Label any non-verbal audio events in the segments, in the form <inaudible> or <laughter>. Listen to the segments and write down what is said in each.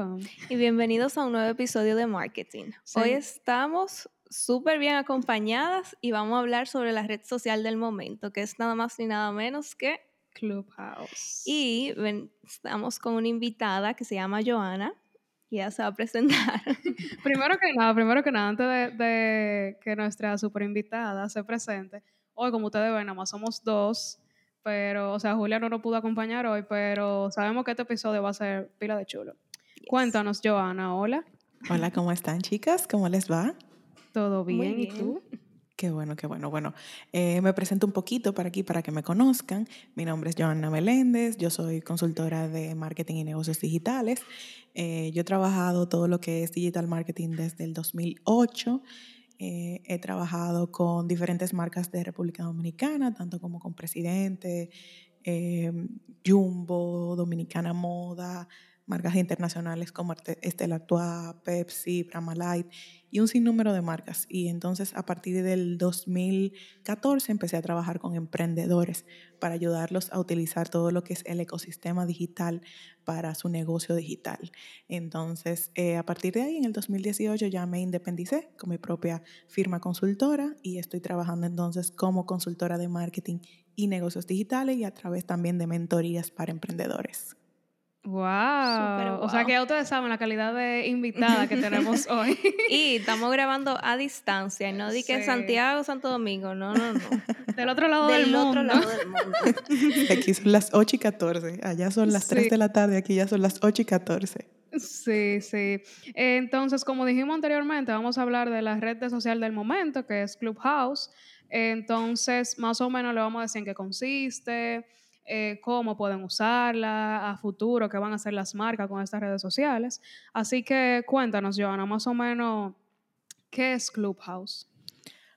Welcome. Y bienvenidos a un nuevo episodio de Marketing. Hoy estamos súper bien acompañadas y vamos a hablar sobre la red social del momento, que es nada más ni nada menos que Clubhouse. Y estamos con una invitada que se llama Joana y ella se va a presentar. <laughs> primero que nada, primero que nada, antes de, que nuestra super invitada se presente, hoy como ustedes ven, nada más somos dos, pero, o sea, Julia no nos pudo acompañar hoy, pero sabemos que este episodio va a ser pila de chulo. Cuéntanos, Joana, hola. Hola, ¿cómo están chicas? ¿Cómo les va? Todo bien, ¿y tú? Qué bueno, qué bueno. Bueno, eh, me presento un poquito para aquí, para que me conozcan. Mi nombre es Joana Meléndez, yo soy consultora de marketing y negocios digitales. Eh, yo he trabajado todo lo que es digital marketing desde el 2008. Eh, he trabajado con diferentes marcas de República Dominicana, tanto como con Presidente, Jumbo, Dominicana Moda, marcas internacionales como Estela Artois, Pepsi, Light y un sinnúmero de marcas. Y entonces a partir del 2014 empecé a trabajar con emprendedores para ayudarlos a utilizar todo lo que es el ecosistema digital para su negocio digital. Entonces eh, a partir de ahí, en el 2018 ya me independicé con mi propia firma consultora y estoy trabajando entonces como consultora de marketing y negocios digitales y a través también de mentorías para emprendedores. Wow. O sea que ya ustedes saben la calidad de invitada que tenemos <laughs> hoy. y estamos grabando a distancia, no di que Santiago, Santo Domingo, no, no, no. <laughs> Del otro lado del, mundo. Otro lado del mundo. <laughs> aquí son las 8 y 14, allá son las 3 de la tarde, aquí ya son las 8 y 14. Sí, sí. Entonces, como dijimos anteriormente, vamos a hablar de la red social del momento, que es Clubhouse. Entonces, más o menos le vamos a decir en qué consiste, eh, cómo pueden usarla a futuro, qué van a hacer las marcas con estas redes sociales. Así que cuéntanos, Joana, más o menos, ¿qué es Clubhouse?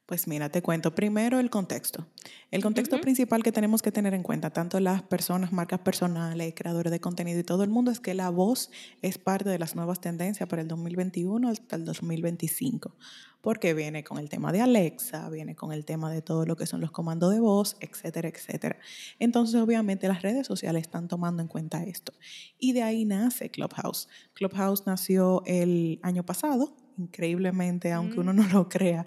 Pues mira, te cuento primero el contexto. El contexto principal que tenemos que tener en cuenta, tanto las personas, marcas personales, creadores de contenido y todo el mundo, es que la voz es parte de las nuevas tendencias para el 2021 hasta el 2025, porque viene con el tema de Alexa, viene con el tema de todo lo que son los comandos de voz, etcétera, etcétera. Entonces, obviamente, las redes sociales están tomando en cuenta esto. Y de ahí nace Clubhouse. Clubhouse nació el año pasado, increíblemente, aunque uno mm. no lo crea,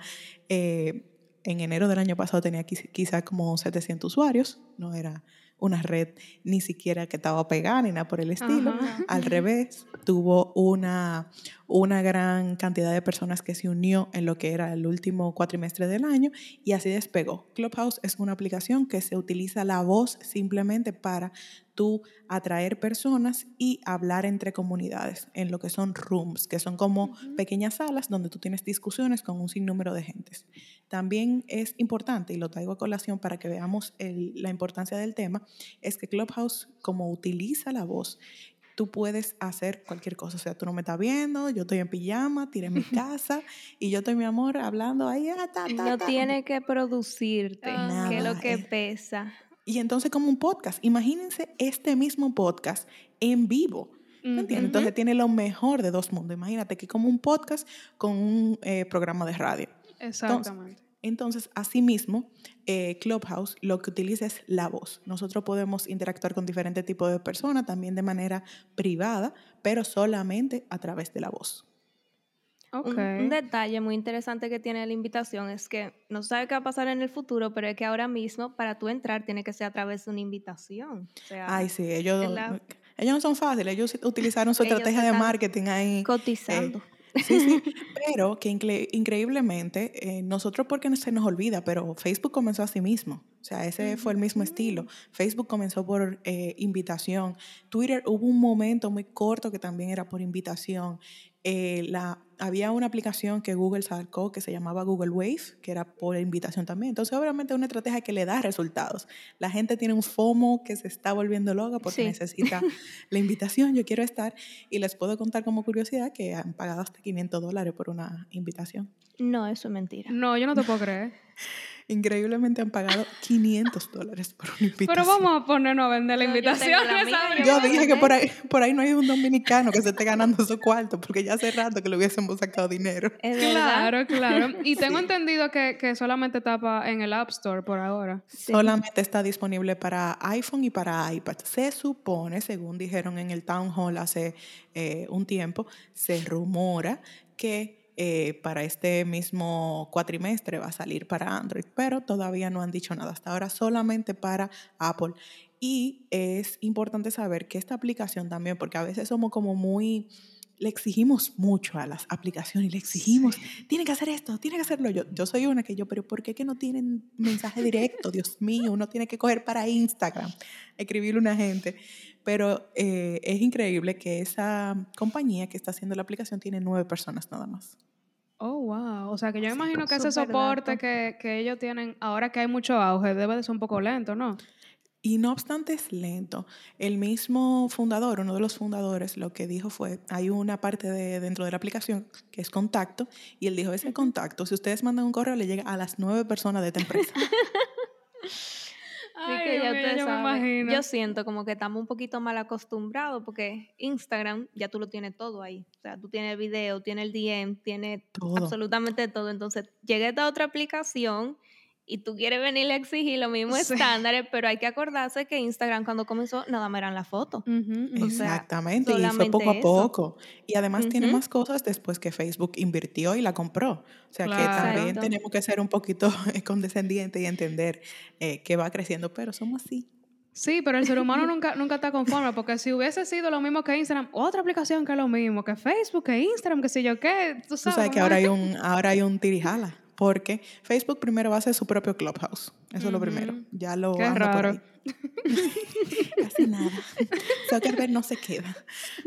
eh, en enero del año pasado tenía quizás como 700 usuarios, no era una red ni siquiera que estaba pegada ni nada por el estilo. Al revés, tuvo una, una gran cantidad de personas que se unió en lo que era el último cuatrimestre del año y así despegó. Clubhouse es una aplicación que se utiliza la voz simplemente para tú atraer personas y hablar entre comunidades en lo que son rooms, que son como pequeñas salas donde tú tienes discusiones con un sinnúmero de gentes. También es importante, y lo traigo a colación para que veamos la importancia del tema, es que Clubhouse, como utiliza la voz, tú puedes hacer cualquier cosa. O sea, tú no me estás viendo, yo estoy en pijama, tiré mi <laughs> casa y yo estoy, mi amor, hablando ahí. Ah, no tiene que producirte, que es lo que pesa. Y entonces como un podcast, imagínense este mismo podcast en vivo. ¿Me entiendes? Entonces tiene lo mejor de dos mundos. Imagínate que como un podcast con un eh, programa de radio. Exactamente. Entonces, asimismo, eh, Clubhouse lo que utiliza es la voz. Nosotros podemos interactuar con diferentes tipos de personas, también de manera privada, pero solamente a través de la voz. Un, detalle muy interesante que tiene la invitación es que no sabe qué va a pasar en el futuro, pero es que ahora mismo para tú entrar tiene que ser a través de una invitación. Ay, sí, ellos, ellos no son fáciles, ellos utilizaron su estrategia de marketing ahí. Cotizando. Sí, sí, <laughs> pero que increíblemente, eh, nosotros porque se nos olvida, pero Facebook comenzó a sí mismo. O sea, ese fue el mismo estilo. Facebook comenzó por eh, invitación. Twitter hubo un momento muy corto que también era por invitación. Eh, la, había una aplicación que Google sacó que se llamaba Google Wave, que era por invitación también. Entonces, obviamente, es una estrategia que le da resultados. La gente tiene un FOMO que se está volviendo loca porque necesita <laughs> la invitación. Yo quiero estar. Y les puedo contar como curiosidad que han pagado hasta 500 dólares por una invitación. No, eso es mentira. No, yo no te puedo creer. <laughs> Increíblemente han pagado 500 dólares por una invitación. Pero vamos a ponernos a vender la No, yo invitación. ¿sabes? Yo dije que por ahí, por ahí no hay un dominicano que se esté ganando su cuarto, porque ya hace rato que le hubiésemos sacado dinero. Claro, claro. <laughs> Y tengo Sí. entendido que, que solamente tapa en el App Store por ahora. Sí. Solamente está disponible para iPhone y para iPad. Se supone, según dijeron en el Town Hall hace eh, un tiempo, se rumora que eh, para este mismo cuatrimestre va a salir para Android, pero todavía no han dicho nada. Hasta ahora solamente para Apple. Y es importante saber que esta aplicación también, porque a veces somos como muy le exigimos mucho a las aplicaciones le exigimos, tienen que hacer esto, tienen que hacerlo. Yo, yo soy una que yo, pero ¿por qué que no tienen mensaje directo? Dios mío, uno tiene que coger para Instagram, escribirle a una gente. Pero eh, es increíble que esa compañía que está haciendo la aplicación tiene nueve personas nada más. Oh, wow. O sea, que yo me Sí, imagino que ese soporte que, que ellos tienen, ahora que hay mucho auge, debe de ser un poco lento, ¿no? Y no obstante es lento. El mismo fundador, uno de los fundadores, lo que dijo fue, hay una parte de, dentro de la aplicación que es contacto, y él dijo, ese contacto, si ustedes mandan un correo, le llega a las nueve personas de esta empresa. <laughs> Así que ya ustedes yo saben. Yo siento como que estamos un poquito mal acostumbrados porque Instagram ya tú lo tienes todo ahí. O sea, tú tienes el video, tienes el DM, tienes Todo. absolutamente todo. Entonces, llega esta otra aplicación y tú quieres venirle a exigir los mismos Sí. estándares, pero hay que acordarse que Instagram cuando comenzó nada más eran las fotos. Ujú, ujú. O sea, Exactamente, y fue poco a eso. poco. Y además tiene más cosas después que Facebook invirtió y la compró. O sea que también tenemos que ser un poquito <laughs> condescendientes y entender eh, que va creciendo, pero somos así. Sí, pero el ser humano <laughs> nunca, nunca está conforme, porque si hubiese sido lo mismo que Instagram, otra aplicación que es lo mismo, que Facebook, que Instagram, que sé yo qué, tú Tú sabes. sabes que ahora hay <laughs> un, ahora hay un tirijala, porque Facebook primero va a hacer su propio Clubhouse. Eso es lo primero. Ya lo Qué anda por raro. ahí. <laughs> Casi nada. Zuckerberg no se queda.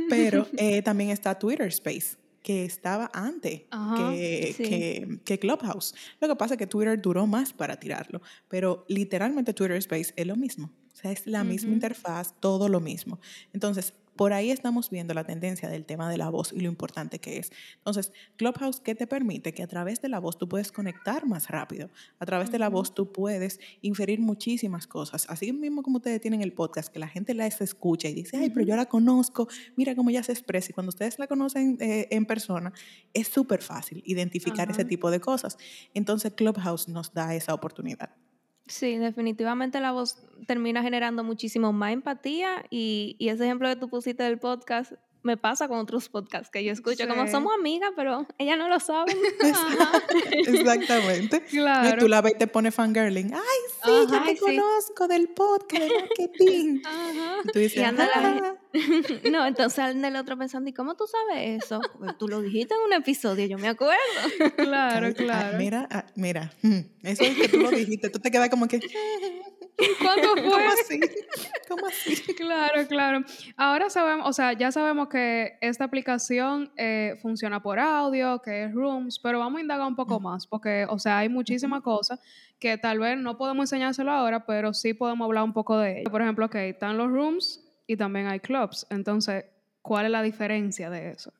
Pero eh, también está Twitter Space, que estaba antes que, sí. que, que Clubhouse. Lo que pasa es que Twitter duró más para tirarlo, pero literalmente Twitter Space es lo mismo. O sea, es la misma interfaz, todo lo mismo. Entonces, por ahí estamos viendo la tendencia del tema de la voz y lo importante que es. Entonces, Clubhouse, ¿qué te permite? Que a través de la voz tú puedes conectar más rápido. A través de la voz tú puedes inferir muchísimas cosas. Así mismo como ustedes tienen el podcast, que la gente la escucha y dice, ay, pero yo la conozco, mira cómo ella se expresa. Y cuando ustedes la conocen eh, en persona, es súper fácil identificar ese tipo de cosas. Entonces, Clubhouse nos da esa oportunidad. Sí, definitivamente la voz termina generando muchísimo más empatía y, y ese ejemplo que tú pusiste del podcast me pasa con otros podcasts que yo escucho, como somos amigas, pero ella no lo sabe. <laughs> Exactamente. No, y Claro. tú la ves y te pone fangirling. Ay, sí, yo te sí. conozco del podcast de marketing. <laughs> Ajá. Y tú dices, Y anda la "Ah". <laughs> no, entonces anda el otro pensando, ¿y cómo tú sabes eso? Pues tú lo dijiste en un episodio, yo me acuerdo. Claro, Ay, ah, claro. mira, ah, mira, mm, eso es que tú lo dijiste, tú te quedas como que, <laughs> ¿Cuánto <laughs> ¿cómo fue? así? ¿Cómo así? Claro, claro. Ahora sabemos, o sea, ya sabemos que esta aplicación eh, funciona por audio, que es Rooms, pero vamos a indagar un poco más, porque, o sea, hay muchísimas cosas que tal vez no podemos enseñárselo ahora, pero sí podemos hablar un poco de ello. Por ejemplo, ok, están los Rooms y también hay Clubs. Entonces, ¿cuál es la diferencia de eso?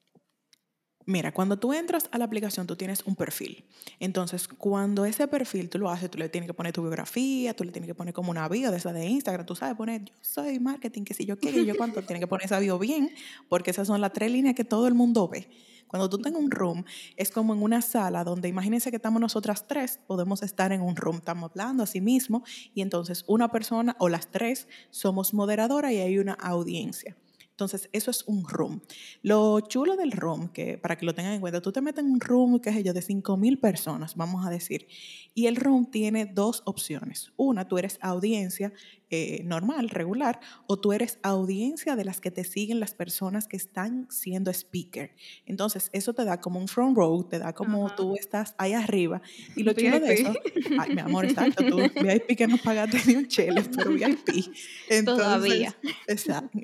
Mira, cuando tú entras a la aplicación, tú tienes un perfil. Entonces, cuando ese perfil tú lo haces, tú le tienes que poner tu biografía, tú le tienes que poner como una bio de esa de Instagram, tú sabes poner, yo soy marketing, que si yo que yo cuánto, <laughs> tienes que poner esa bio bien, porque esas son las tres líneas que todo el mundo ve. Cuando tú tengas un room, es como en una sala donde imagínense que estamos nosotras tres, podemos estar en un room, estamos hablando a sí mismo, y entonces una persona o las tres somos moderadora y hay una audiencia. Entonces, eso es un room. Lo chulo del room, que para que lo tengan en cuenta, tú te metes en un room, qué sé yo, de 5.000 personas, vamos a decir, y el room tiene dos opciones. Una, tú eres audiencia eh, normal, regular, o tú eres audiencia de las que te siguen las personas que están siendo speaker. Entonces, eso te da como un front row, te da como Ajá. tú estás ahí arriba. Y lo chulo de eso, ay, mi amor, <laughs> exacto, tú VIP que no pagaste ni un chele, pero VIP. Entonces, Todavía. Exacto.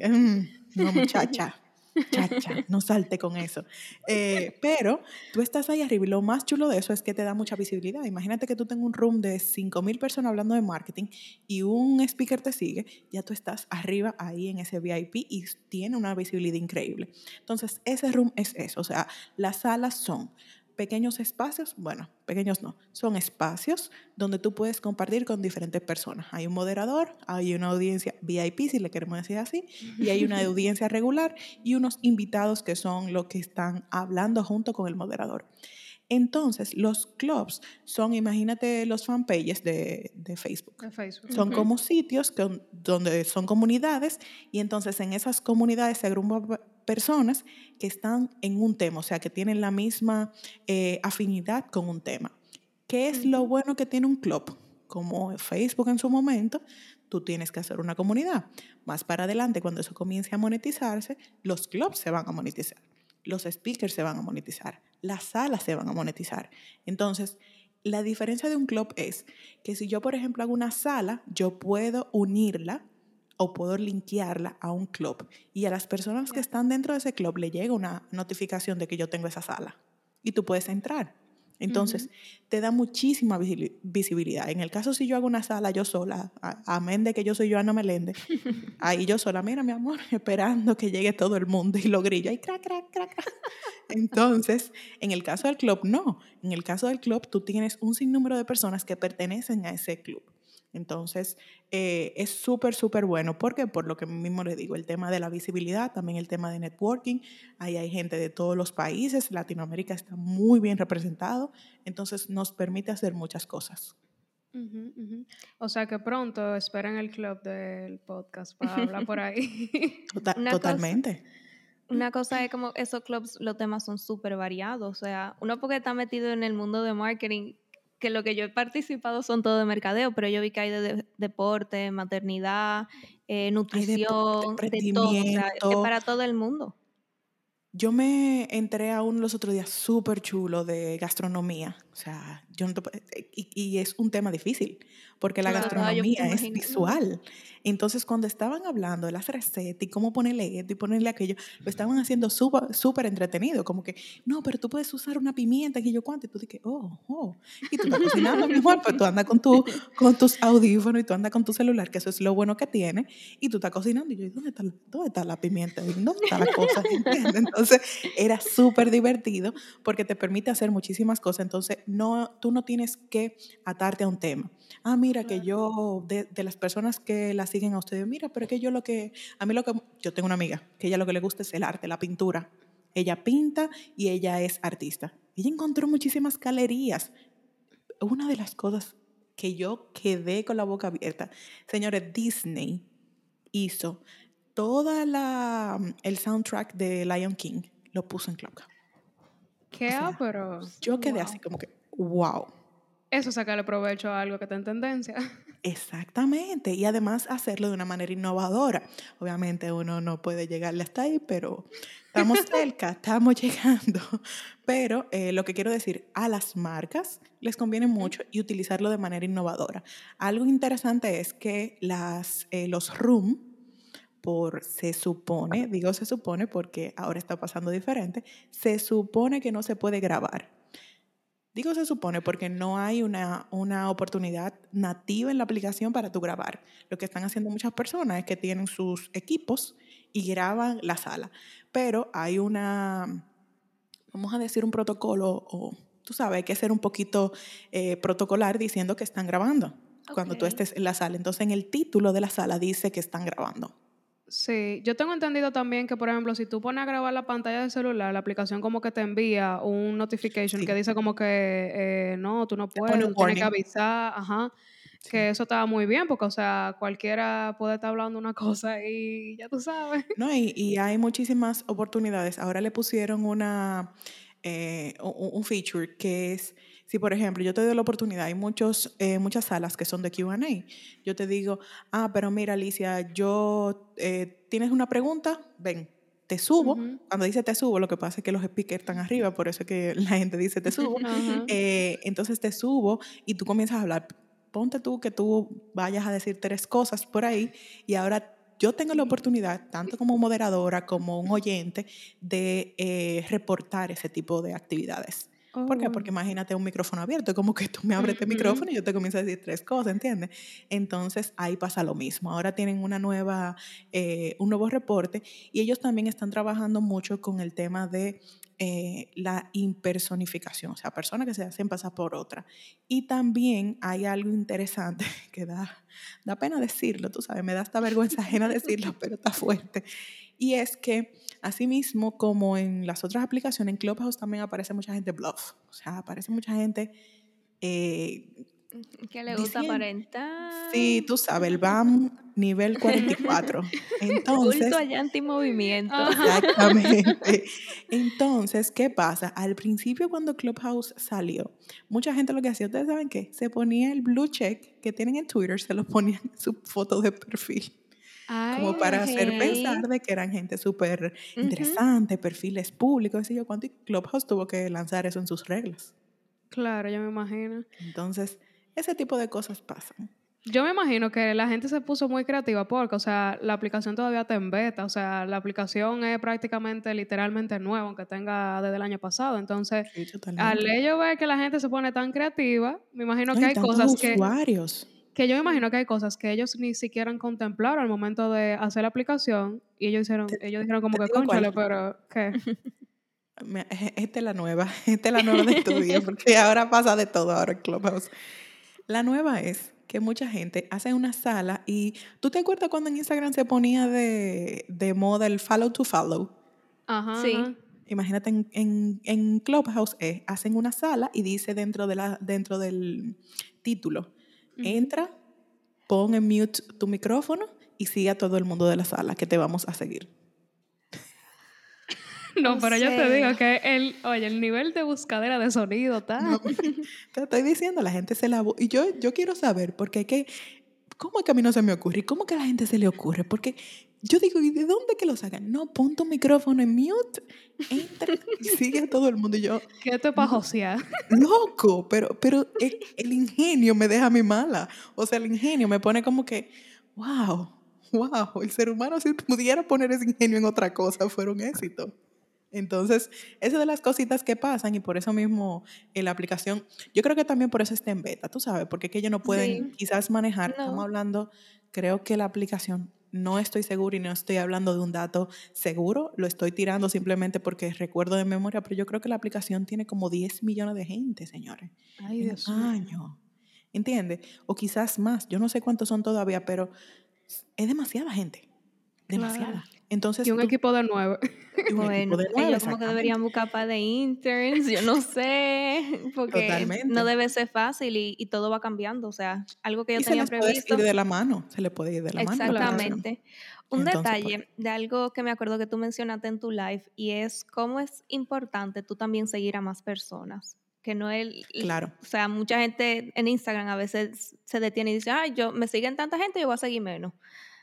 No, <laughs> muchacha. Chacha, no salte con eso. Eh, pero tú estás ahí arriba y lo más chulo de eso es que te da mucha visibilidad. Imagínate que tú tengas un room de 5.000 personas hablando de marketing y un speaker te sigue, ya tú estás arriba ahí en ese VIP y tiene una visibilidad increíble. Entonces, ese room es eso. O sea, las salas son pequeños espacios, bueno, pequeños no, son espacios donde tú puedes compartir con diferentes personas. Hay un moderador, hay una audiencia VIP, si le queremos decir así, y hay una <laughs> audiencia regular y unos invitados que son los que están hablando junto con el moderador. Entonces, los clubs son, imagínate los fanpages de, de Facebook. Son como sitios donde son comunidades y entonces en esas comunidades se agrupan personas que están en un tema, o sea, que tienen la misma eh, afinidad con un tema. ¿Qué es lo bueno que tiene un club? Como Facebook en su momento, tú tienes que hacer una comunidad. Más para adelante, cuando eso comience a monetizarse, los clubs se van a monetizar los speakers se van a monetizar, las salas se van a monetizar. Entonces, la diferencia de un club es que si yo, por ejemplo, hago una sala, yo puedo unirla o puedo linkearla a un club. Y a las personas que están dentro de ese club le llega una notificación de que yo tengo esa sala. Y tú puedes entrar. Entonces, te da muchísima visibilidad. En el caso si yo hago una sala yo sola, amén de que yo soy Joana Meléndez, <laughs> ahí yo sola, mira mi amor, <laughs> esperando que llegue todo el mundo y lo grillo, y crack, crack, crack, crack. <laughs> Entonces, en el caso del club, no. En el caso del club, tú tienes un sinnúmero de personas que pertenecen a ese club. Entonces, eh, es súper, súper bueno. porque Por lo que mismo le digo, el tema de la visibilidad, también el tema de networking. Ahí hay gente de todos los países. Latinoamérica está muy bien representado. Entonces, nos permite hacer muchas cosas. O sea que pronto esperen el club del podcast para hablar por <laughs> ahí. Tota, <laughs> totalmente. una cosa es como esos clubs, los temas son súper variados. O sea, uno porque está metido en el mundo de marketing que lo que yo he participado son todo de mercadeo, pero yo vi que hay de, deporte, maternidad, eh, nutrición, de, todo, es para todo el mundo. Yo me entré a uno los otros días súper chulo de gastronomía. O sea, yo eh, y, es un tema difícil, porque la gastronomía es visual. Entonces, cuando estaban hablando de las recetas y cómo ponerle esto y ponerle aquello, lo estaban haciendo súper entretenido. Como que, no, pero tú puedes usar una pimienta, que yo cuánto. Y tú dices, oh, oh. Y tú estás cocinando, mi amor, pues tú andas con, tu, con tus audífonos y tú andas con tu celular, que eso es lo bueno que tiene. Y tú estás cocinando. Y yo, ¿dónde está, dónde está la pimienta? ¿Dónde está la cosa? Entonces, era súper divertido porque te permite hacer muchísimas cosas. Entonces, no, tú no tienes que atarte a un tema. Ah, mira, que yo, de, de las personas que la siguen a ustedes, mira, pero es que yo lo que, a mí lo que, yo tengo una amiga, que ella lo que le gusta es el arte, la pintura. Ella pinta y ella es artista. Ella encontró muchísimas galerías. Una de las cosas que yo quedé con la boca abierta, señores, Disney hizo toda la el soundtrack de Lion King lo puso en Club. ¿Qué? pero yo quedé así como que wow. Eso sacarle provecho a algo que está en tendencia. <laughs> Exactamente, y además hacerlo de una manera innovadora. Obviamente uno no puede llegarle hasta ahí, pero estamos <laughs> cerca, estamos llegando. Pero eh, lo que quiero decir, a las marcas les conviene mucho y utilizarlo de manera innovadora. Algo interesante es que las, eh, los room, por se supone, digo se supone porque ahora está pasando diferente, se supone que no se puede grabar. Digo se supone porque no hay una, una oportunidad nativa en la aplicación para tú grabar. Lo que están haciendo muchas personas es que tienen sus equipos y graban la sala. Pero hay una, vamos a decir, un protocolo, o tú sabes, hay que ser un poquito eh, protocolar diciendo que están grabando cuando tú estés en la sala. Entonces en el título de la sala dice que están grabando. Sí, yo tengo entendido también que, por ejemplo, si tú pones a grabar la pantalla del celular, la aplicación como que te envía un notification que dice como que eh, no, tú no puedes, tienes que avisar, ajá, que eso estaba muy bien, porque, o sea, cualquiera puede estar hablando una <laughs> cosa y ya tú sabes. No, y, y hay muchísimas oportunidades. Ahora le pusieron una, eh, un feature que es si, por ejemplo, yo te doy la oportunidad, hay muchos, eh, muchas salas que son de QA, yo te digo, ah, pero mira, Alicia, yo, eh, ¿tienes una pregunta? Ven, te subo. Cuando dice te subo, lo que pasa es que los speakers están arriba, por eso es que la gente dice te subo. <laughs> Eh, entonces te subo y tú comienzas a hablar. Ponte tú que tú vayas a decir tres cosas por ahí y ahora yo tengo la oportunidad, tanto como moderadora como un oyente, de reportar ese tipo de actividades. ¿Por qué? Porque imagínate un micrófono abierto, como que tú me abres este micrófono y yo te comienzo a decir tres cosas, ¿entiendes? Entonces ahí pasa lo mismo. Ahora tienen una nueva, eh, un nuevo reporte y ellos también están trabajando mucho con el tema de eh, la impersonificación, o sea, personas que se hacen pasar por otra. Y también hay algo interesante <laughs> que da, da pena decirlo, tú sabes, me da esta vergüenza ajena <laughs> decirlo, pero está fuerte. Y es que, asimismo, como en las otras aplicaciones, en Clubhouse también aparece mucha gente bluff. O sea, aparece mucha gente eh, que le gusta aparentar. Sí, tú sabes, el BAM nivel <laughs> 44. Entonces. Culto allá antimovimiento. Exactamente. Entonces, ¿qué pasa? Al principio, cuando Clubhouse salió, mucha gente lo que hacía, ¿ustedes saben qué? Se ponía el blue check que tienen en Twitter, se lo ponían en su foto de perfil como para hacer pensar de que eran gente súper interesante, perfiles públicos, y yo cuánto, y Clubhouse tuvo que lanzar eso en sus reglas. Claro, yo me imagino. Entonces, ese tipo de cosas pasan. Yo me imagino que la gente se puso muy creativa porque, o sea, la aplicación todavía está en beta, o sea, la aplicación es prácticamente, literalmente nueva, aunque tenga desde el año pasado. Entonces, al ello ver que la gente se pone tan creativa, me imagino que hay cosas usuarios que yo me imagino que hay cosas que ellos ni siquiera contemplaron al momento de hacer la aplicación y ellos hicieron, ellos dijeron como que conchale, pero ¿qué? <laughs> Esta es la nueva, esta <laughs> es la nueva de tu día, porque ahora pasa de todo ahora en Clubhouse. La nueva es que mucha gente hace una sala y ¿tú te acuerdas cuando en Instagram se ponía de, de moda el follow to follow? Ajá. Sí. Imagínate en, en, en Clubhouse eh, hacen una sala y dice dentro, de la, dentro del título, Entra, pon en mute tu micrófono y sigue a todo el mundo de la sala que te vamos a seguir. <laughs> No, pero yo te digo que el, oye, el nivel de buscadera de sonido está. <laughs> te estoy diciendo, la gente se la. Y yo, yo quiero saber, porque hay que. ¿Cómo es que a mí no se me ocurre? ¿Y cómo que a la gente se le ocurre? Porque yo digo, ¿y de dónde que lo sacan? No, pon tu micrófono en mute, entra y sigue a todo el mundo. Y yo, ¿Qué te para josear? Loco, pero, pero el, ingenio me deja a mí mala. O sea, el ingenio me pone como que, wow, wow, el ser humano si pudiera poner ese ingenio en otra cosa fuera un éxito. Entonces, esa de las cositas que pasan y por eso mismo en la aplicación, yo creo que también por eso está en beta, tú sabes, porque es que ellos no pueden quizás manejar, estamos hablando, creo que la aplicación no estoy seguro y no estoy hablando de un dato seguro, lo estoy tirando simplemente porque recuerdo de memoria, pero yo creo que la aplicación tiene como 10 millones de gente, señores. Ay, Dios año. ¿Entiendes? O quizás más, yo no sé cuántos son todavía, pero es demasiada gente. Demasiada. Entonces, y un equipo de nueve. bueno, ellos como que deberían buscar para de interns, yo no <laughs> sé, porque no debe ser fácil y, todo va cambiando, o sea, algo que yo tenía se les previsto. Puede ir de la mano, se le puede ir de la mano. Exactamente. Un pues detalle de algo que me acuerdo que tú mencionaste en tu live y es cómo es importante tú también seguir a más personas que no el claro o sea mucha gente en Instagram a veces se detiene y dice ay yo me siguen tanta gente yo voy a seguir menos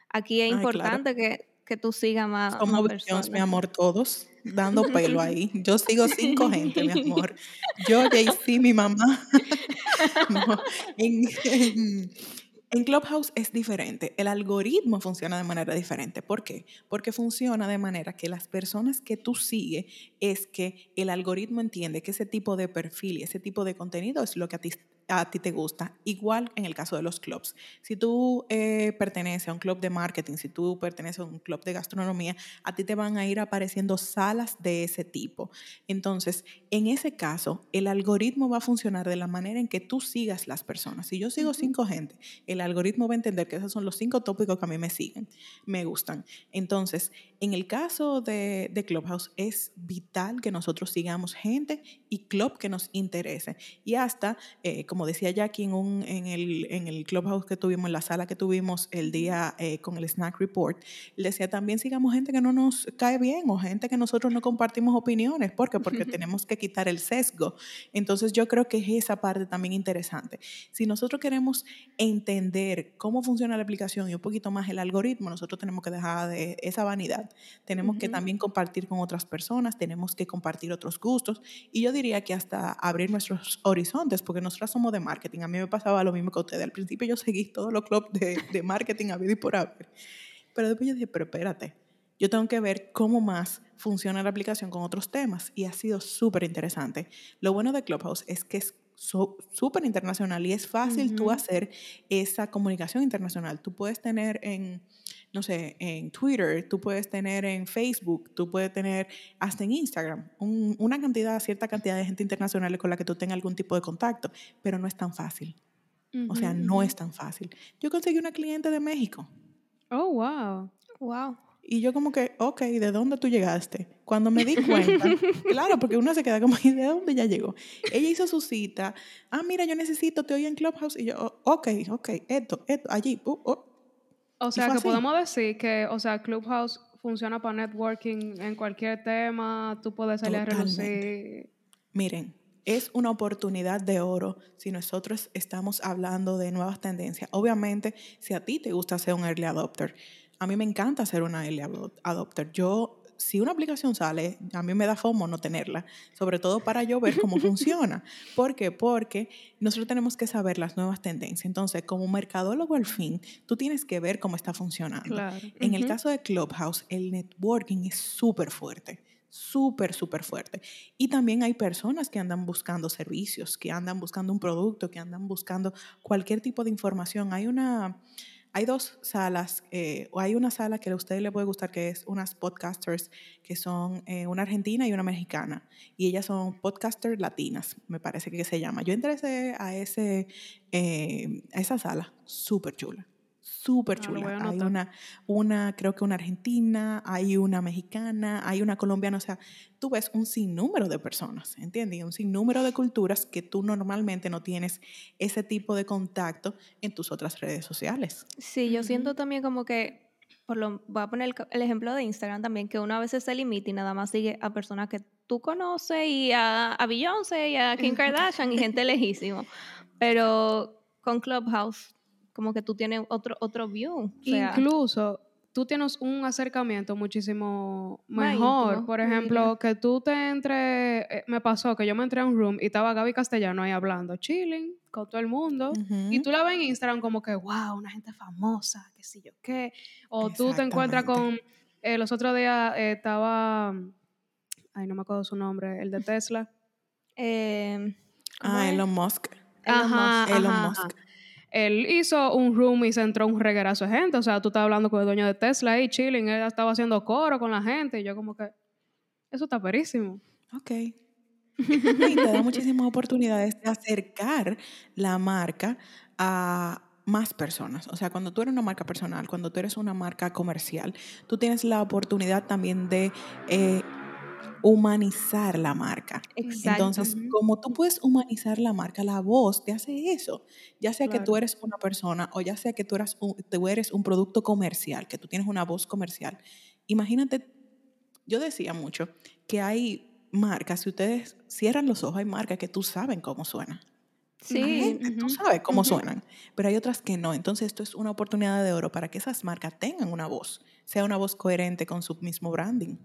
aquí es importante que que tú sigas más. Somos personas. mi amor, todos dando pelo ahí. <laughs> Yo sigo cinco gente, mi amor. Yo, JC, mi mamá. <laughs> en, en Clubhouse es diferente. El algoritmo funciona de manera diferente. ¿Por qué? Porque funciona de manera que las personas que tú sigues es que el algoritmo entiende que ese tipo de perfil y ese tipo de contenido es lo que a ti a ti te gusta. Igual en el caso de los clubs. Si tú eh, perteneces a un club de marketing, si tú perteneces a un club de gastronomía, a ti te van a ir apareciendo salas de ese tipo. Entonces, en ese caso, el algoritmo va a funcionar de la manera en que tú sigas las personas. Si yo sigo cinco gente, el algoritmo va a entender que esos son los cinco tópicos que a mí me siguen, me gustan. Entonces, en el caso de, de Clubhouse, es vital que nosotros sigamos gente y club que nos interese. Y hasta, eh, como decía Jackie en, un, en, el, en el clubhouse que tuvimos, en la sala que tuvimos el día eh, con el Snack Report, decía también sigamos gente que no nos cae bien o gente que nosotros no compartimos opiniones. ¿Por qué? Porque <laughs> tenemos que quitar el sesgo. Entonces yo creo que es esa parte también interesante. Si nosotros queremos entender cómo funciona la aplicación y un poquito más el algoritmo, nosotros tenemos que dejar de esa vanidad. Tenemos que también compartir con otras personas, tenemos que compartir otros gustos. Y yo diría que hasta abrir nuestros horizontes, porque nosotros somos de marketing. A mí me pasaba lo mismo que a ustedes. Al principio yo seguí todos los clubs de, de marketing a vida y por haber. Pero después yo dije, pero espérate, yo tengo que ver cómo más funciona la aplicación con otros temas y ha sido súper interesante. Lo bueno de Clubhouse es que es súper internacional y es fácil tú hacer esa comunicación internacional. Tú puedes tener en, no sé, en Twitter, tú puedes tener en Facebook, tú puedes tener hasta en Instagram una cantidad, cierta cantidad de gente internacional con la que tú tengas algún tipo de contacto, pero no es tan fácil. o sea, no es tan fácil. Yo conseguí una cliente de México. Oh, wow. Wow. Y yo como que, ok, ¿de dónde tú llegaste? Cuando me di cuenta, <laughs> claro, porque uno se queda como, ¿y de dónde ya llegó? Ella hizo su cita, ah, mira, yo necesito, te oí en Clubhouse, y yo, oh, ok, ok, esto, esto, allí, uh, oh. O sea, que podemos decir que, o sea, Clubhouse funciona para networking en cualquier tema, tú puedes salir a relucir. Miren, es una oportunidad de oro si nosotros estamos hablando de nuevas tendencias. Obviamente, si a ti te gusta ser un early adopter, a mí me encanta ser una early adopter. Yo, si una aplicación sale, a mí me da fomo no tenerla, sobre todo para yo ver cómo <laughs> funciona. ¿Por qué? Porque nosotros tenemos que saber las nuevas tendencias. Entonces, como mercadólogo al fin, tú tienes que ver cómo está funcionando. En el caso de Clubhouse, el networking es súper fuerte súper, súper fuerte. Y también hay personas que andan buscando servicios, que andan buscando un producto, que andan buscando cualquier tipo de información. Hay una, hay dos salas, eh, o hay una sala que a ustedes les puede gustar, que es unas podcasters que son eh, una argentina y una mexicana. Y ellas son podcasters latinas, me parece que se llama. Yo entré a, ese, eh, a esa sala, súper chula súper ah, chula. hay una, una, creo que una argentina, hay una mexicana, hay una colombiana, o sea, tú ves un sinnúmero de personas, ¿entiendes? Un sinnúmero de culturas que tú normalmente no tienes ese tipo de contacto en tus otras redes sociales. Sí, yo siento también como que, por lo, voy a poner el, ejemplo de Instagram también, que uno a veces se limita y nada más sigue a personas que tú conoces y a, a Beyoncé y a Kim <laughs> Kardashian y gente lejísimo. Pero con Clubhouse como que tú tienes otro, otro view. Incluso tú tienes un acercamiento muchísimo mejor. Por ejemplo, que tú te entres, eh, me pasó que yo me entré a un room y estaba Gaby Castellano ahí hablando, chilling con todo el mundo, y tú la ves en Instagram como que, wow, una gente famosa, qué sé yo qué, o tú te encuentras con, eh, los otros días eh, estaba, ay, no me acuerdo su nombre, el de Tesla. ah, Elon Musk. Ajá, Elon Musk él hizo un room y se entró un reguerazo de gente. O sea, tú estabas hablando con el dueño de Tesla ahí, chilling, él estaba haciendo coro con la gente. Y yo, como que, eso está perísimo. Ok. <laughs> y te da muchísimas oportunidades de acercar la marca a más personas. O sea, cuando tú eres una marca personal, cuando tú eres una marca comercial, tú tienes la oportunidad también de eh, humanizar la marca. Entonces, como tú puedes humanizar la marca, la voz te hace eso. Ya sea que tú eres una persona o ya sea que tú eres, un, tú eres un producto comercial, que tú tienes una voz comercial. Imagínate, yo decía mucho que hay marcas, si ustedes cierran los ojos, hay marcas que tú saben cómo suenan. Sí, tú sabes cómo suenan, pero hay otras que no. Entonces, esto es una oportunidad de oro para que esas marcas tengan una voz, sea una voz coherente con su mismo branding.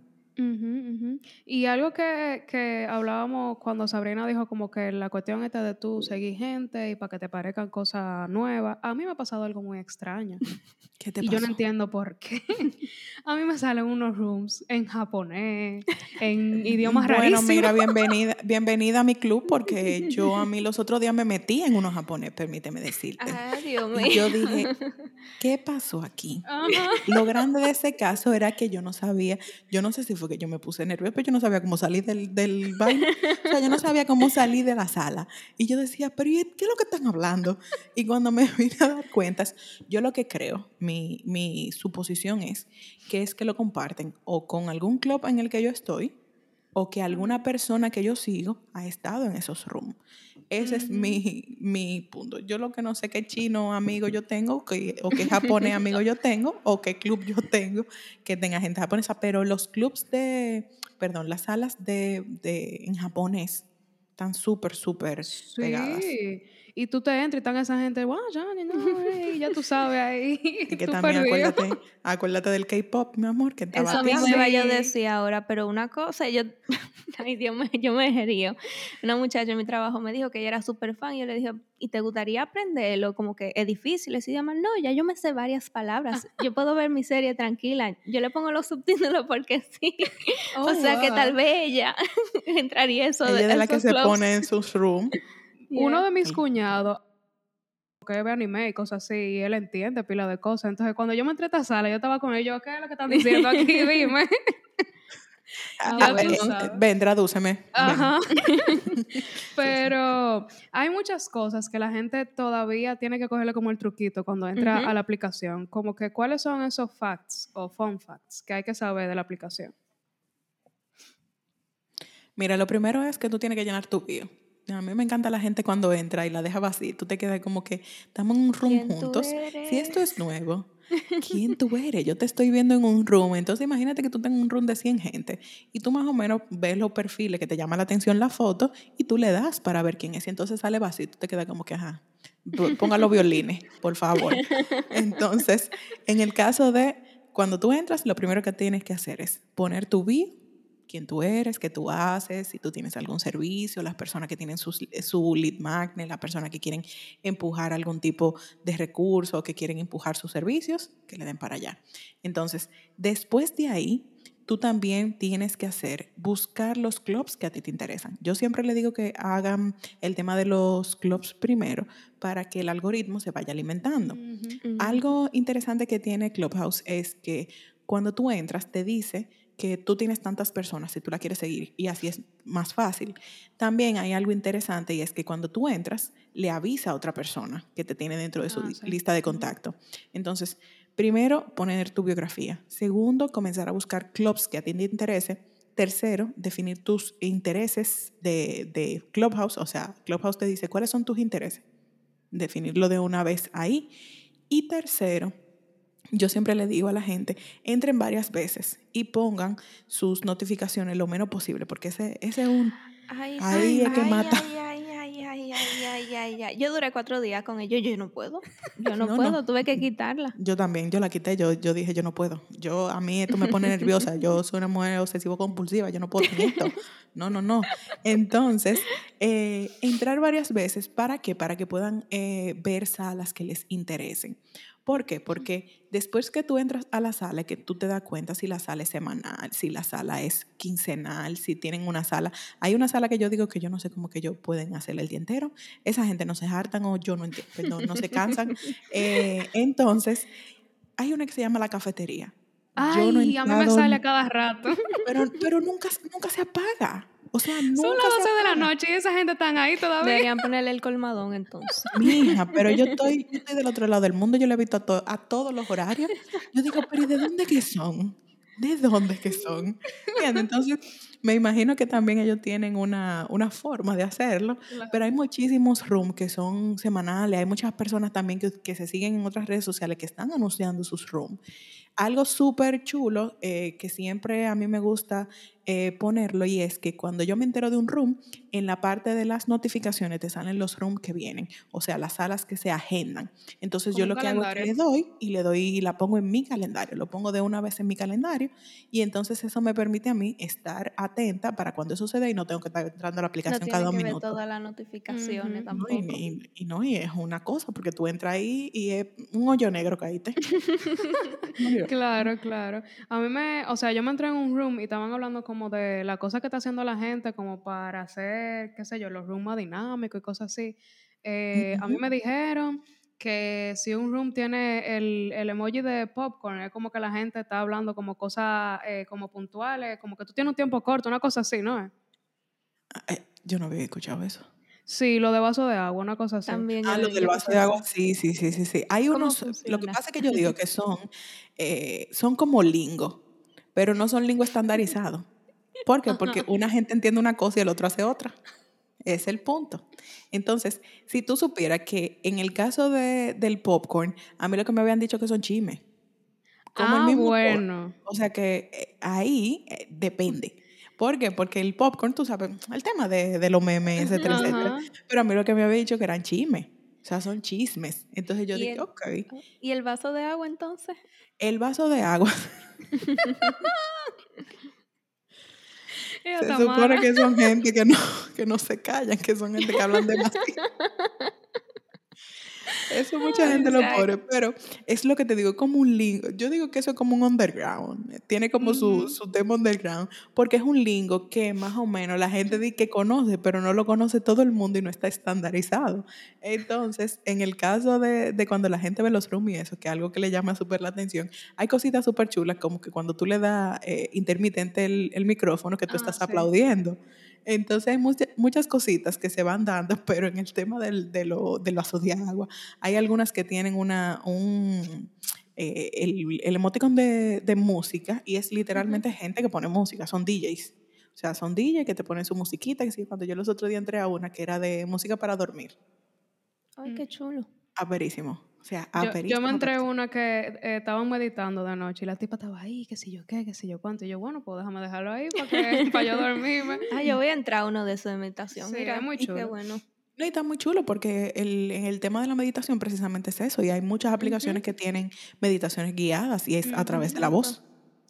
Y algo que, que, hablábamos cuando Sabrina dijo como que la cuestión esta de tú seguir gente y para que te parezcan cosas nuevas, a mí me ha pasado algo muy extraño. <laughs> ¿Qué te y yo no entiendo por qué. <laughs> a mí me salen unos rooms en japonés, en <laughs> idiomas rarísimos. Bueno, mira, bienvenida, bienvenida a mi club porque yo a mí los otros días me metí en unos japonés, permíteme decirte. Ah, Dios mío. Y yo dije, ¿qué pasó aquí? Lo grande de ese caso era que yo no sabía, yo no sé si fue que yo me puse nerviosa, pero yo no sabía cómo salir del, del <laughs> baño. O sea, yo no sabía cómo salir de la sala. Y yo decía, pero ¿qué es lo que están hablando? Y cuando me <laughs> vine a dar cuentas, yo lo que creo, mi, mi suposición es que es que lo comparten o con algún club en el que yo estoy, o que alguna persona que yo sigo ha estado en esos rooms. Ese es mi, mi, punto. Yo lo que no sé qué chino amigo yo tengo, que, o qué japonés amigo yo tengo, o qué club yo tengo que tenga gente japonesa, pero los clubs de, perdón, las salas de, de en japonés están súper, súper sí. pegadas. Y tú te entras y están esa gente, wow, ya, no, <laughs> ya tú sabes ahí. Y que también acuérdate, <laughs> acuérdate del K-pop, mi amor, que estaba Eso mismo iba yo a decir ahora, pero una cosa, yo, <laughs> ay Dios mío, yo me río. Una muchacha en mi trabajo me dijo que ella era súper fan y yo le dije, ¿y te gustaría aprenderlo? Como que es difícil. Y llama, no, ya yo me sé varias palabras. Yo puedo ver mi serie tranquila. Yo le pongo los subtítulos porque sí. o oh, sea que tal vez ella entraría eso ella de, la que se pone en sus room. Uno de mis cuñados que ve anime y cosas así, y él entiende pila de cosas. Entonces, cuando yo me entré a esta sala, yo estaba con ellos, ¿qué es lo que están diciendo aquí? <laughs> Dime. Ah, ven, tradúceme. Ajá. <laughs> <laughs> Pero hay muchas cosas que la gente todavía tiene que cogerle como el truquito cuando entra a la aplicación. Como que cuáles son esos facts o fun facts que hay que saber de la aplicación. Mira, lo primero es que tú tienes que llenar tu bio. A mí me encanta la gente cuando entra y la deja vacía. Tú te quedas como que estamos en un room juntos. Si esto es nuevo, <laughs> ¿quién tú eres? Yo te estoy viendo en un room. Entonces imagínate que tú tengas un room de 100 gente y tú más o menos ves los perfiles que te llama la atención la foto y tú le das para ver quién es. Y entonces sale vacío y tú te quedas como que, ajá, ponga los violines, por favor. <laughs> Entonces, en el caso de cuando tú entras, lo primero que tienes que hacer es poner tu bio quién tú eres, qué tú haces, si tú tienes algún servicio, las personas que tienen su, su lead magnet, las personas que quieren empujar algún tipo de recurso o que quieren empujar sus servicios, que le den para allá. Entonces, después de ahí, tú también tienes que hacer, buscar los clubs que a ti te interesan. Yo siempre le digo que hagan el tema de los clubs primero para que el algoritmo se vaya alimentando. Algo interesante que tiene Clubhouse es que cuando tú entras te dice que tú tienes tantas personas si tú la quieres seguir y así es más fácil. También hay algo interesante y es que cuando tú entras, le avisa a otra persona que te tiene dentro de su ah, lista de contacto. Entonces, primero, poner tu biografía. Segundo, comenzar a buscar clubs que a ti te interese. Tercero, definir tus intereses de, de Clubhouse. O sea, Clubhouse te dice cuáles son tus intereses. Definirlo de una vez ahí. Y tercero, yo siempre le digo a la gente, entren varias veces y pongan sus notificaciones lo menos posible, porque ese, ese es un... ahí es que mata. Yo duré cuatro días con ellos, yo no puedo. Yo <laughs> no, puedo, tuve que quitarla. Yo también, yo la quité, yo, yo dije, yo no puedo. Yo, a mí esto me pone nerviosa, yo <laughs> soy una mujer obsesivo-compulsiva, yo no puedo con esto. No, no, no. Entonces, eh, entrar varias veces, ¿para qué? Para que puedan eh, ver salas que les interesen. ¿Por qué? Porque después que tú entras a la sala, que tú te das cuenta si la sala es semanal, si la sala es quincenal, si tienen una sala. Hay una sala que yo digo que yo no sé cómo que ellos pueden hacer el día entero. Esa gente no se hartan o yo no entiendo, perdón, no se cansan. <laughs> Eh, entonces, hay una que se llama la cafetería. Ay, a mí me sale a cada rato. Pero, pero <laughs> nunca, nunca se apaga. O sea, nunca Son las 12 de la noche y esa gente está ahí todavía. Deberían ponerle el colmadón entonces. <laughs> Mija, pero yo estoy, estoy del otro lado del mundo, yo le he visto a, a todos los horarios. Yo digo, pero ¿y de dónde que son? ¿De dónde que son? entonces, me imagino que también ellos tienen una, una forma de hacerlo, pero hay muchísimos rooms que son semanales, hay muchas personas también que, que, se siguen en otras redes sociales que están anunciando sus rooms. Algo súper chulo eh, que siempre a mí me gusta eh, ponerlo y es que cuando yo me entero de un room, en la parte de las notificaciones te salen los rooms que vienen, o sea, las salas que se agendan. Entonces yo lo que hago es que le doy y le doy y la pongo en mi calendario, lo pongo de una vez en mi calendario y entonces eso me permite a mí estar atenta para cuando eso suceda y no tengo que estar entrando a la aplicación no cada dos minutos. No todas las notificaciones tampoco. Y, y, no, y es una cosa, porque tú entras ahí y es un hoyo negro caíste. <laughs> claro, claro. A mí me, o sea, yo me entré en un room y estaban hablando como como de la cosa que está haciendo la gente como para hacer, qué sé yo, los rooms más dinámicos y cosas así. Eh, a mí me dijeron que si un room tiene el, el, emoji de popcorn, es como que la gente está hablando como cosas eh, como puntuales, como que tú tienes un tiempo corto, una cosa así, ¿no? Ah, eh, yo no había escuchado eso. Sí, lo de vaso de agua, una cosa así. También ah, lo del vaso de agua, sí, sí, sí, sí, sí. Hay unos, lo que pasa es que yo digo que son, son como lingo, pero no son lingo <laughs> estandarizado. ¿Por qué? Porque una gente entiende una cosa y el otro hace otra. Es el punto. Entonces, si tú supieras que en el caso de, del popcorn, a mí lo que me habían dicho que son chimes. Como ah, el mismo bueno. O sea que eh, ahí eh, depende. ¿Por qué? Porque el popcorn, tú sabes, el tema de, de los memes, etcétera, etcétera. Pero a mí lo que me había dicho que eran chismes. O sea, son chismes. Entonces yo dije, ok. ¿Y el vaso de agua entonces? El vaso de agua. <laughs> se supone que son gente que no, <laughs> que no se callan, que son gente que hablan demasiado. <laughs> Eso <laughs> mucha gente lo pone, pero es lo que te digo, como un lingo. Yo digo que eso es como un underground, tiene como su, su, tema underground, porque es un lingo que más o menos la gente dice que conoce, pero no lo conoce todo el mundo y no está estandarizado. Entonces, en el caso de, de cuando la gente ve los rooms y eso, que es algo que le llama súper la atención, hay cositas súper chulas, como que cuando tú le das eh, intermitente el, el, micrófono, que tú ah, estás aplaudiendo. Entonces hay muchas cositas que se van dando, <laughs> pero en el tema del, de, lo, de vaso de agua, hay algunas que tienen una, un, eh, el, el emoticon de, de, música y es literalmente gente que pone música, son DJs. O sea, son DJs que te ponen su musiquita. Y cuando yo los otros días entré a una que era de música para dormir. Ay, qué chulo. Aperísimo sea, yo, me entré una que eh, estaban meditando de noche y la tipa estaba ahí, qué sé yo qué, qué sé yo cuánto. Y yo, bueno, pues déjame dejarlo ahí para, que, <laughs> para yo dormirme. Ah, yo voy a entrar a uno de esos de meditación. Sí, Mira, muy chulo. Qué bueno. No, y está muy chulo porque el, en el tema de la meditación precisamente es eso. Y hay muchas aplicaciones que tienen meditaciones guiadas y es a través de la voz.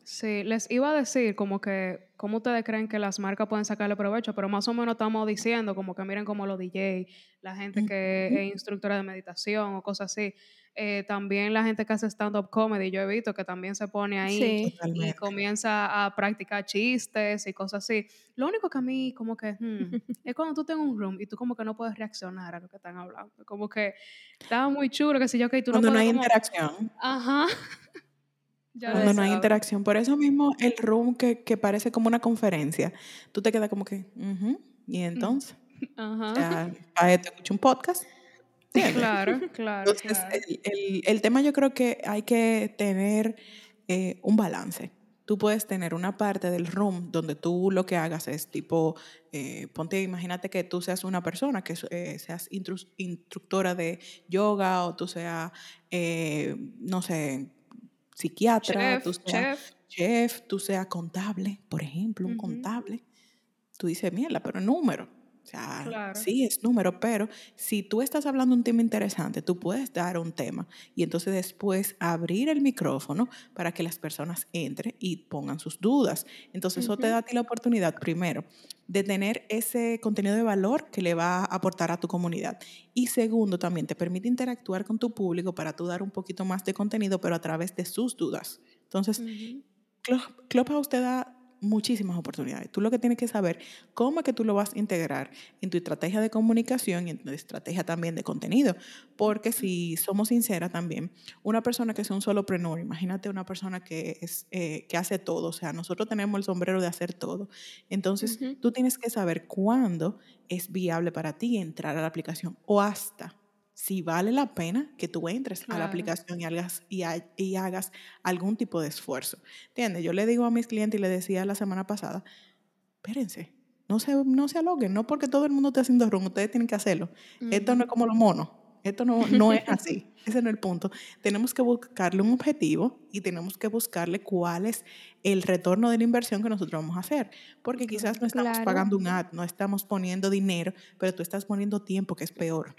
Sí, les iba a decir como que, ¿cómo ustedes creen que las marcas pueden sacarle provecho? Pero más o menos estamos diciendo como que miren como los DJ, la gente que es instructora de meditación o cosas así. Eh, también la gente que hace stand-up comedy, yo he visto que también se pone ahí y comienza a practicar chistes y cosas así. Lo único que a mí como que hmm, <laughs> es cuando tú tengas un room y tú como que no puedes reaccionar a lo que están hablando. Como que estaba muy chulo, que si yo, que tú cuando no, no hay interacción. Ajá. Cuando no hay interacción. Por eso mismo el room que, que, parece como una conferencia, tú te quedas como que, y entonces, <laughs> Ajá. ya, te escucho un podcast. Claro, <laughs> claro. Entonces, El, el, tema yo creo que hay que tener eh, un balance. Tú puedes tener una parte del room donde tú lo que hagas es tipo, eh, ponte, imagínate que tú seas una persona, que eh, seas instructora de yoga o tú seas, no sé, psiquiatra, tú seas chef. tú seas contable, por ejemplo, un contable. Tú dices, mierda, pero número. O sea, sí es número, pero si tú estás hablando un tema interesante, tú puedes dar un tema y entonces después abrir el micrófono para que las personas entren y pongan sus dudas. Entonces eso te da a ti la oportunidad, primero, de tener ese contenido de valor que le va a aportar a tu comunidad. Y segundo, también te permite interactuar con tu público para tú dar un poquito más de contenido, pero a través de sus dudas. Entonces, Clubhouse te da muchísimas oportunidades. Tú lo que tienes que saber cómo es que tú lo vas a integrar en tu estrategia de comunicación y en tu estrategia también de contenido. Porque si somos sinceras también, una persona que es un solo prenor, imagínate una persona que, es, eh, que hace todo, o sea, nosotros tenemos el sombrero de hacer todo. Entonces, tú tienes que saber cuándo es viable para ti entrar a la aplicación o hasta si vale la pena que tú entres a la aplicación y hagas, y, y, hagas algún tipo de esfuerzo. ¿Entiendes? Yo le digo a mis clientes y le decía la semana pasada, espérense, no se, no se aloguen, no porque todo el mundo esté haciendo run, ustedes tienen que hacerlo. Esto no es como los monos, esto no, no es así, <laughs> ese no es el punto. Tenemos que buscarle un objetivo y tenemos que buscarle cuál es el retorno de la inversión que nosotros vamos a hacer, porque quizás no estamos pagando un ad, no estamos poniendo dinero, pero tú estás poniendo tiempo, que es peor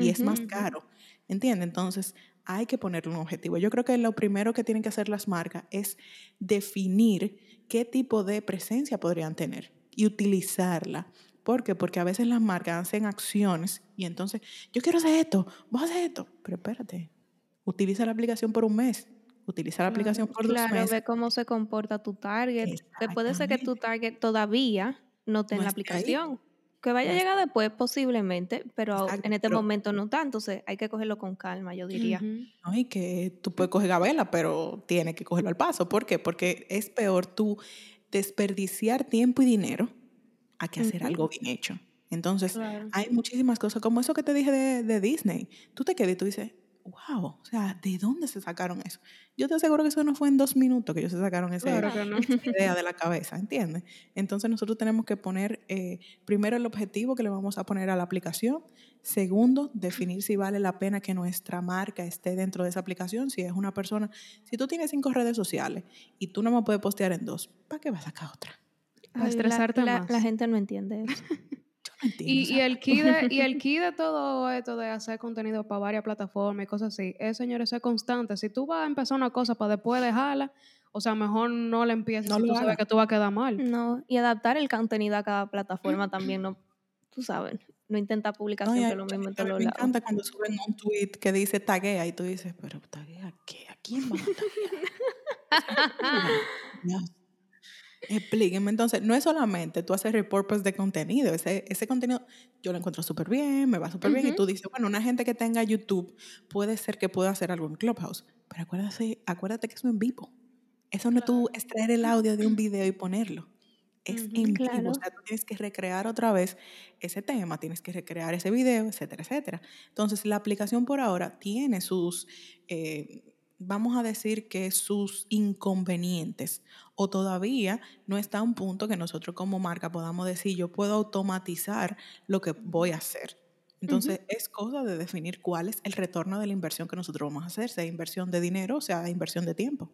y es más caro. ¿Entiendes? Entonces, hay que ponerle un objetivo. Yo creo que lo primero que tienen que hacer las marcas es definir qué tipo de presencia podrían tener y utilizarla. ¿Por qué? Porque a veces las marcas hacen acciones y entonces, yo quiero hacer esto, voy a hacer esto, pero espérate, utiliza la aplicación por un mes, utiliza la aplicación por dos meses. Claro, ve cómo se comporta tu target. Puede ser que tu target todavía no tenga la aplicación. Que vaya a llegar después, posiblemente, pero en este momento no tanto. Entonces hay que cogerlo con calma, yo diría. No, y que tú puedes coger gabela, pero tienes que cogerlo al paso. ¿Por qué? Porque es peor tú desperdiciar tiempo y dinero a que hacer algo bien hecho. Entonces, hay muchísimas cosas, como eso que te dije de, de Disney. Tú te quedas y tú dices, wow, o sea, ¿de dónde se sacaron eso? Yo te aseguro que eso no fue en dos minutos que ellos se sacaron esa <laughs> idea de la cabeza, ¿entiendes? Entonces nosotros tenemos que poner eh, primero el objetivo que le vamos a poner a la aplicación, segundo, definir si vale la pena que nuestra marca esté dentro de esa aplicación, si es una persona, si tú tienes cinco redes sociales y tú no me puedes postear en dos, ¿para qué vas a sacar otra? La- estresarte la, más. la gente no entiende eso. <laughs> Y, o sea, y el key de, y el key de todo esto de hacer contenido para varias plataformas y cosas así, es, señores, ser constante. Si tú vas a empezar una cosa para después dejarla, o sea, mejor no la empieces No si tú sabes que tú vas a quedar mal. No, y adaptar el contenido a cada plataforma también, no, tú sabes, no intentar publicar no, siempre lo a mismo mí en todos los me lados. encanta cuando suben un tweet que dice taguea y tú dices, pero taguea qué, ¿a quién van a taguear? <laughs> <laughs> Explíquenme. Entonces, no es solamente tú hacer repurpose de contenido. Ese, ese contenido yo lo encuentro súper bien, me va súper bien. Y tú dices, bueno, una gente que tenga YouTube puede ser que pueda hacer algo en Clubhouse. Pero acuérdate, acuérdate que es en vivo. Eso no es tú extraer el audio de un video y ponerlo. Es en vivo. claro. O sea, tú tienes que recrear otra vez ese tema, tienes que recrear ese video, etcétera, etcétera. Entonces, la aplicación por ahora tiene sus, eh, vamos a decir que sus inconvenientes, o todavía no está a un punto que nosotros como marca podamos decir, yo puedo automatizar lo que voy a hacer. Entonces, es cosa de definir cuál es el retorno de la inversión que nosotros vamos a hacer, sea inversión de dinero o sea inversión de tiempo.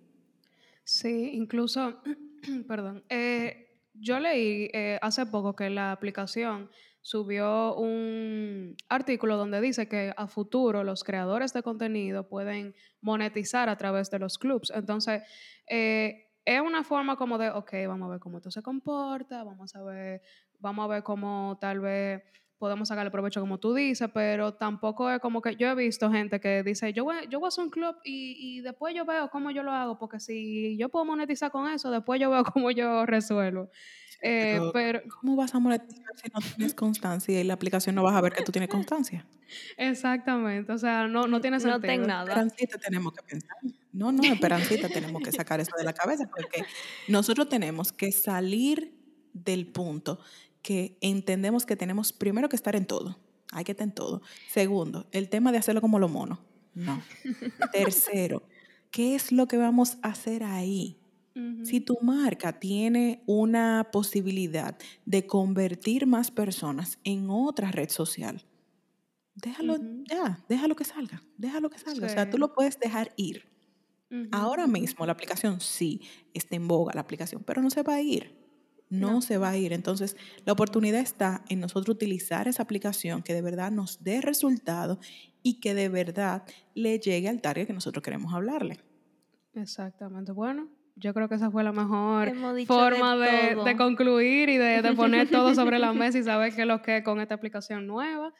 Sí, incluso, <clears throat> perdón, eh, yo leí eh, hace poco que la aplicación subió un artículo donde dice que a futuro los creadores de contenido pueden monetizar a través de los clubs. Entonces, eh, es una forma como de, ok, vamos a ver cómo esto se comporta, vamos a ver, vamos a ver cómo tal vez podemos sacarle provecho como tú dices, pero tampoco es como que yo he visto gente que dice, yo voy, yo voy a hacer un club y, y después yo veo cómo yo lo hago, porque si yo puedo monetizar con eso, después yo veo <laughs> cómo yo resuelvo. Eh, Pero, pero ¿Cómo vas a monetizar si no tienes constancia y la aplicación no vas a ver que tú tienes constancia? exactamente, o sea, no, no tiene No sentido. tengo nada. Esperancita tenemos que pensar. No, no, Esperancita tenemos que sacar eso de la cabeza porque nosotros tenemos que salir del punto que entendemos que tenemos primero que estar en todo. Hay que estar en todo. Segundo, el tema de hacerlo como los monos. No. <laughs> Tercero, ¿qué es lo que vamos a hacer ahí? Si tu marca tiene una posibilidad de convertir más personas en otra red social, déjalo Ujú. ya, déjalo que salga, déjalo que salga. O sea, tú Sí. lo puedes dejar ir. Ahora mismo la aplicación sí está en boga, la aplicación, pero no se va a ir. No, No. se va a ir. Entonces, la oportunidad está en nosotros utilizar esa aplicación que de verdad nos dé resultado y que de verdad le llegue al target que nosotros queremos hablarle. Exactamente. Bueno, yo creo que esa fue la mejor de forma de, concluir y de, de poner todo <laughs> sobre la mesa y saber qué es lo que es con esta aplicación nueva.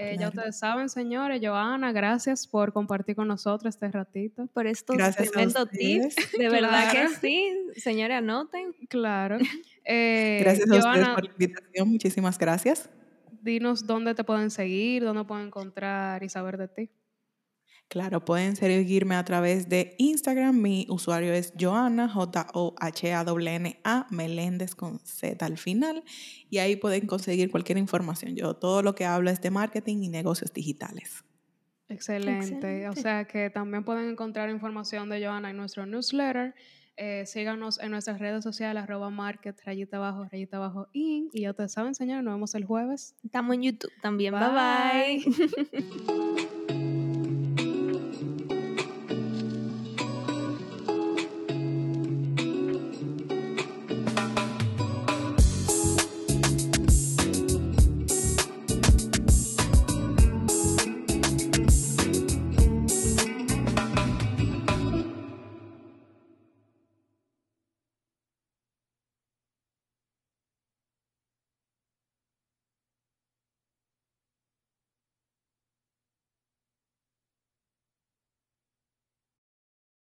Eh, Ya ustedes saben, señores, Joana, gracias por compartir con nosotros este ratito. Por estos tremendos tips. De verdad Claro. que sí. Señores, anoten. Claro. <laughs> Eh, Gracias a ustedes por la invitación. Muchísimas gracias. dinos dónde te pueden seguir, dónde pueden encontrar y saber de ti. Claro, pueden seguirme a través de Instagram. Mi usuario es Joana, J-O-H-A-N-A, Meléndez con Z al final. Y ahí pueden conseguir cualquier información. Yo todo lo que hablo es de marketing y negocios digitales. Excelente. O Excelente. sea que también pueden encontrar información de Joana en nuestro newsletter. Eh, síganos en nuestras redes sociales, arroba market, rayita abajo, rayita abajo, in. Y ya ustedes saben, señores, nos vemos el jueves. Estamos en YouTube también. bye. bye. <laughs>